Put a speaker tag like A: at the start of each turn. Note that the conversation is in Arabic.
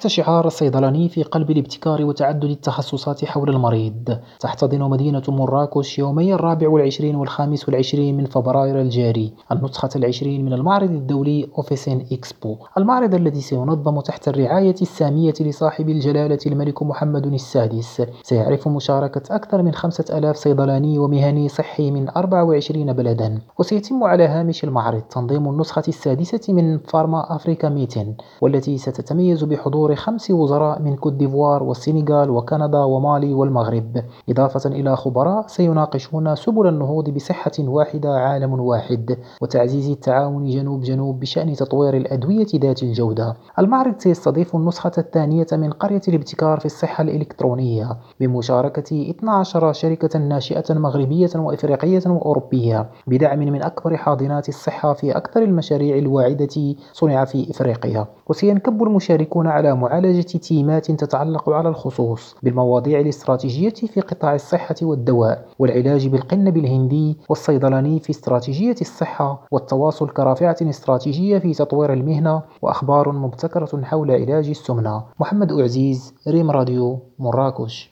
A: تحت شعار الصيدلاني في قلب الابتكار وتعدد التخصصات حول المريض. تحتضن مدينة مراكش يومي الرابع والعشرين والخامس والعشرين من فبراير الجاري. النسخة العشرين من المعرض الدولي Officine Expo. المعرض الذي سينظم تحت الرعاية السامية لصاحب الجلالة الملك محمد السادس. سيعرف مشاركة أكثر من خمسة ألاف صيدلاني ومهني صحي من 24 بلدا. وسيتم على هامش المعرض تنظيم النسخة السادسة من Pharma Africa Meeting والتي ستتميز بحضور خمس وزراء من كوت ديفوار والسنغال وكندا ومالي والمغرب. إضافة إلى خبراء سيناقشون سبل النهوض بصحة واحدة عالم واحد وتعزيز التعاون جنوب جنوب بشأن تطوير الأدوية ذات الجودة. المعرض سيستضيف النسخة الثانية من قرية الابتكار في الصحة الإلكترونية. بمشاركة 12 شركة ناشئة مغربية وإفريقية وأوروبية. بدعم من أكبر حاضنات الصحة في أكثر المشاريع الواعدة صنع في إفريقيا. وسينكب المشاركون على معالجة تيمات تتعلق على الخصوص بالمواضيع الاستراتيجية في قطاع الصحة والدواء والعلاج بالقنب الهندي والصيدلاني في استراتيجية الصحة والتواصل كرافعة استراتيجية في تطوير المهنة وأخبار مبتكرة حول علاج السمنة. محمد أعزيز ريم راديو مراكش.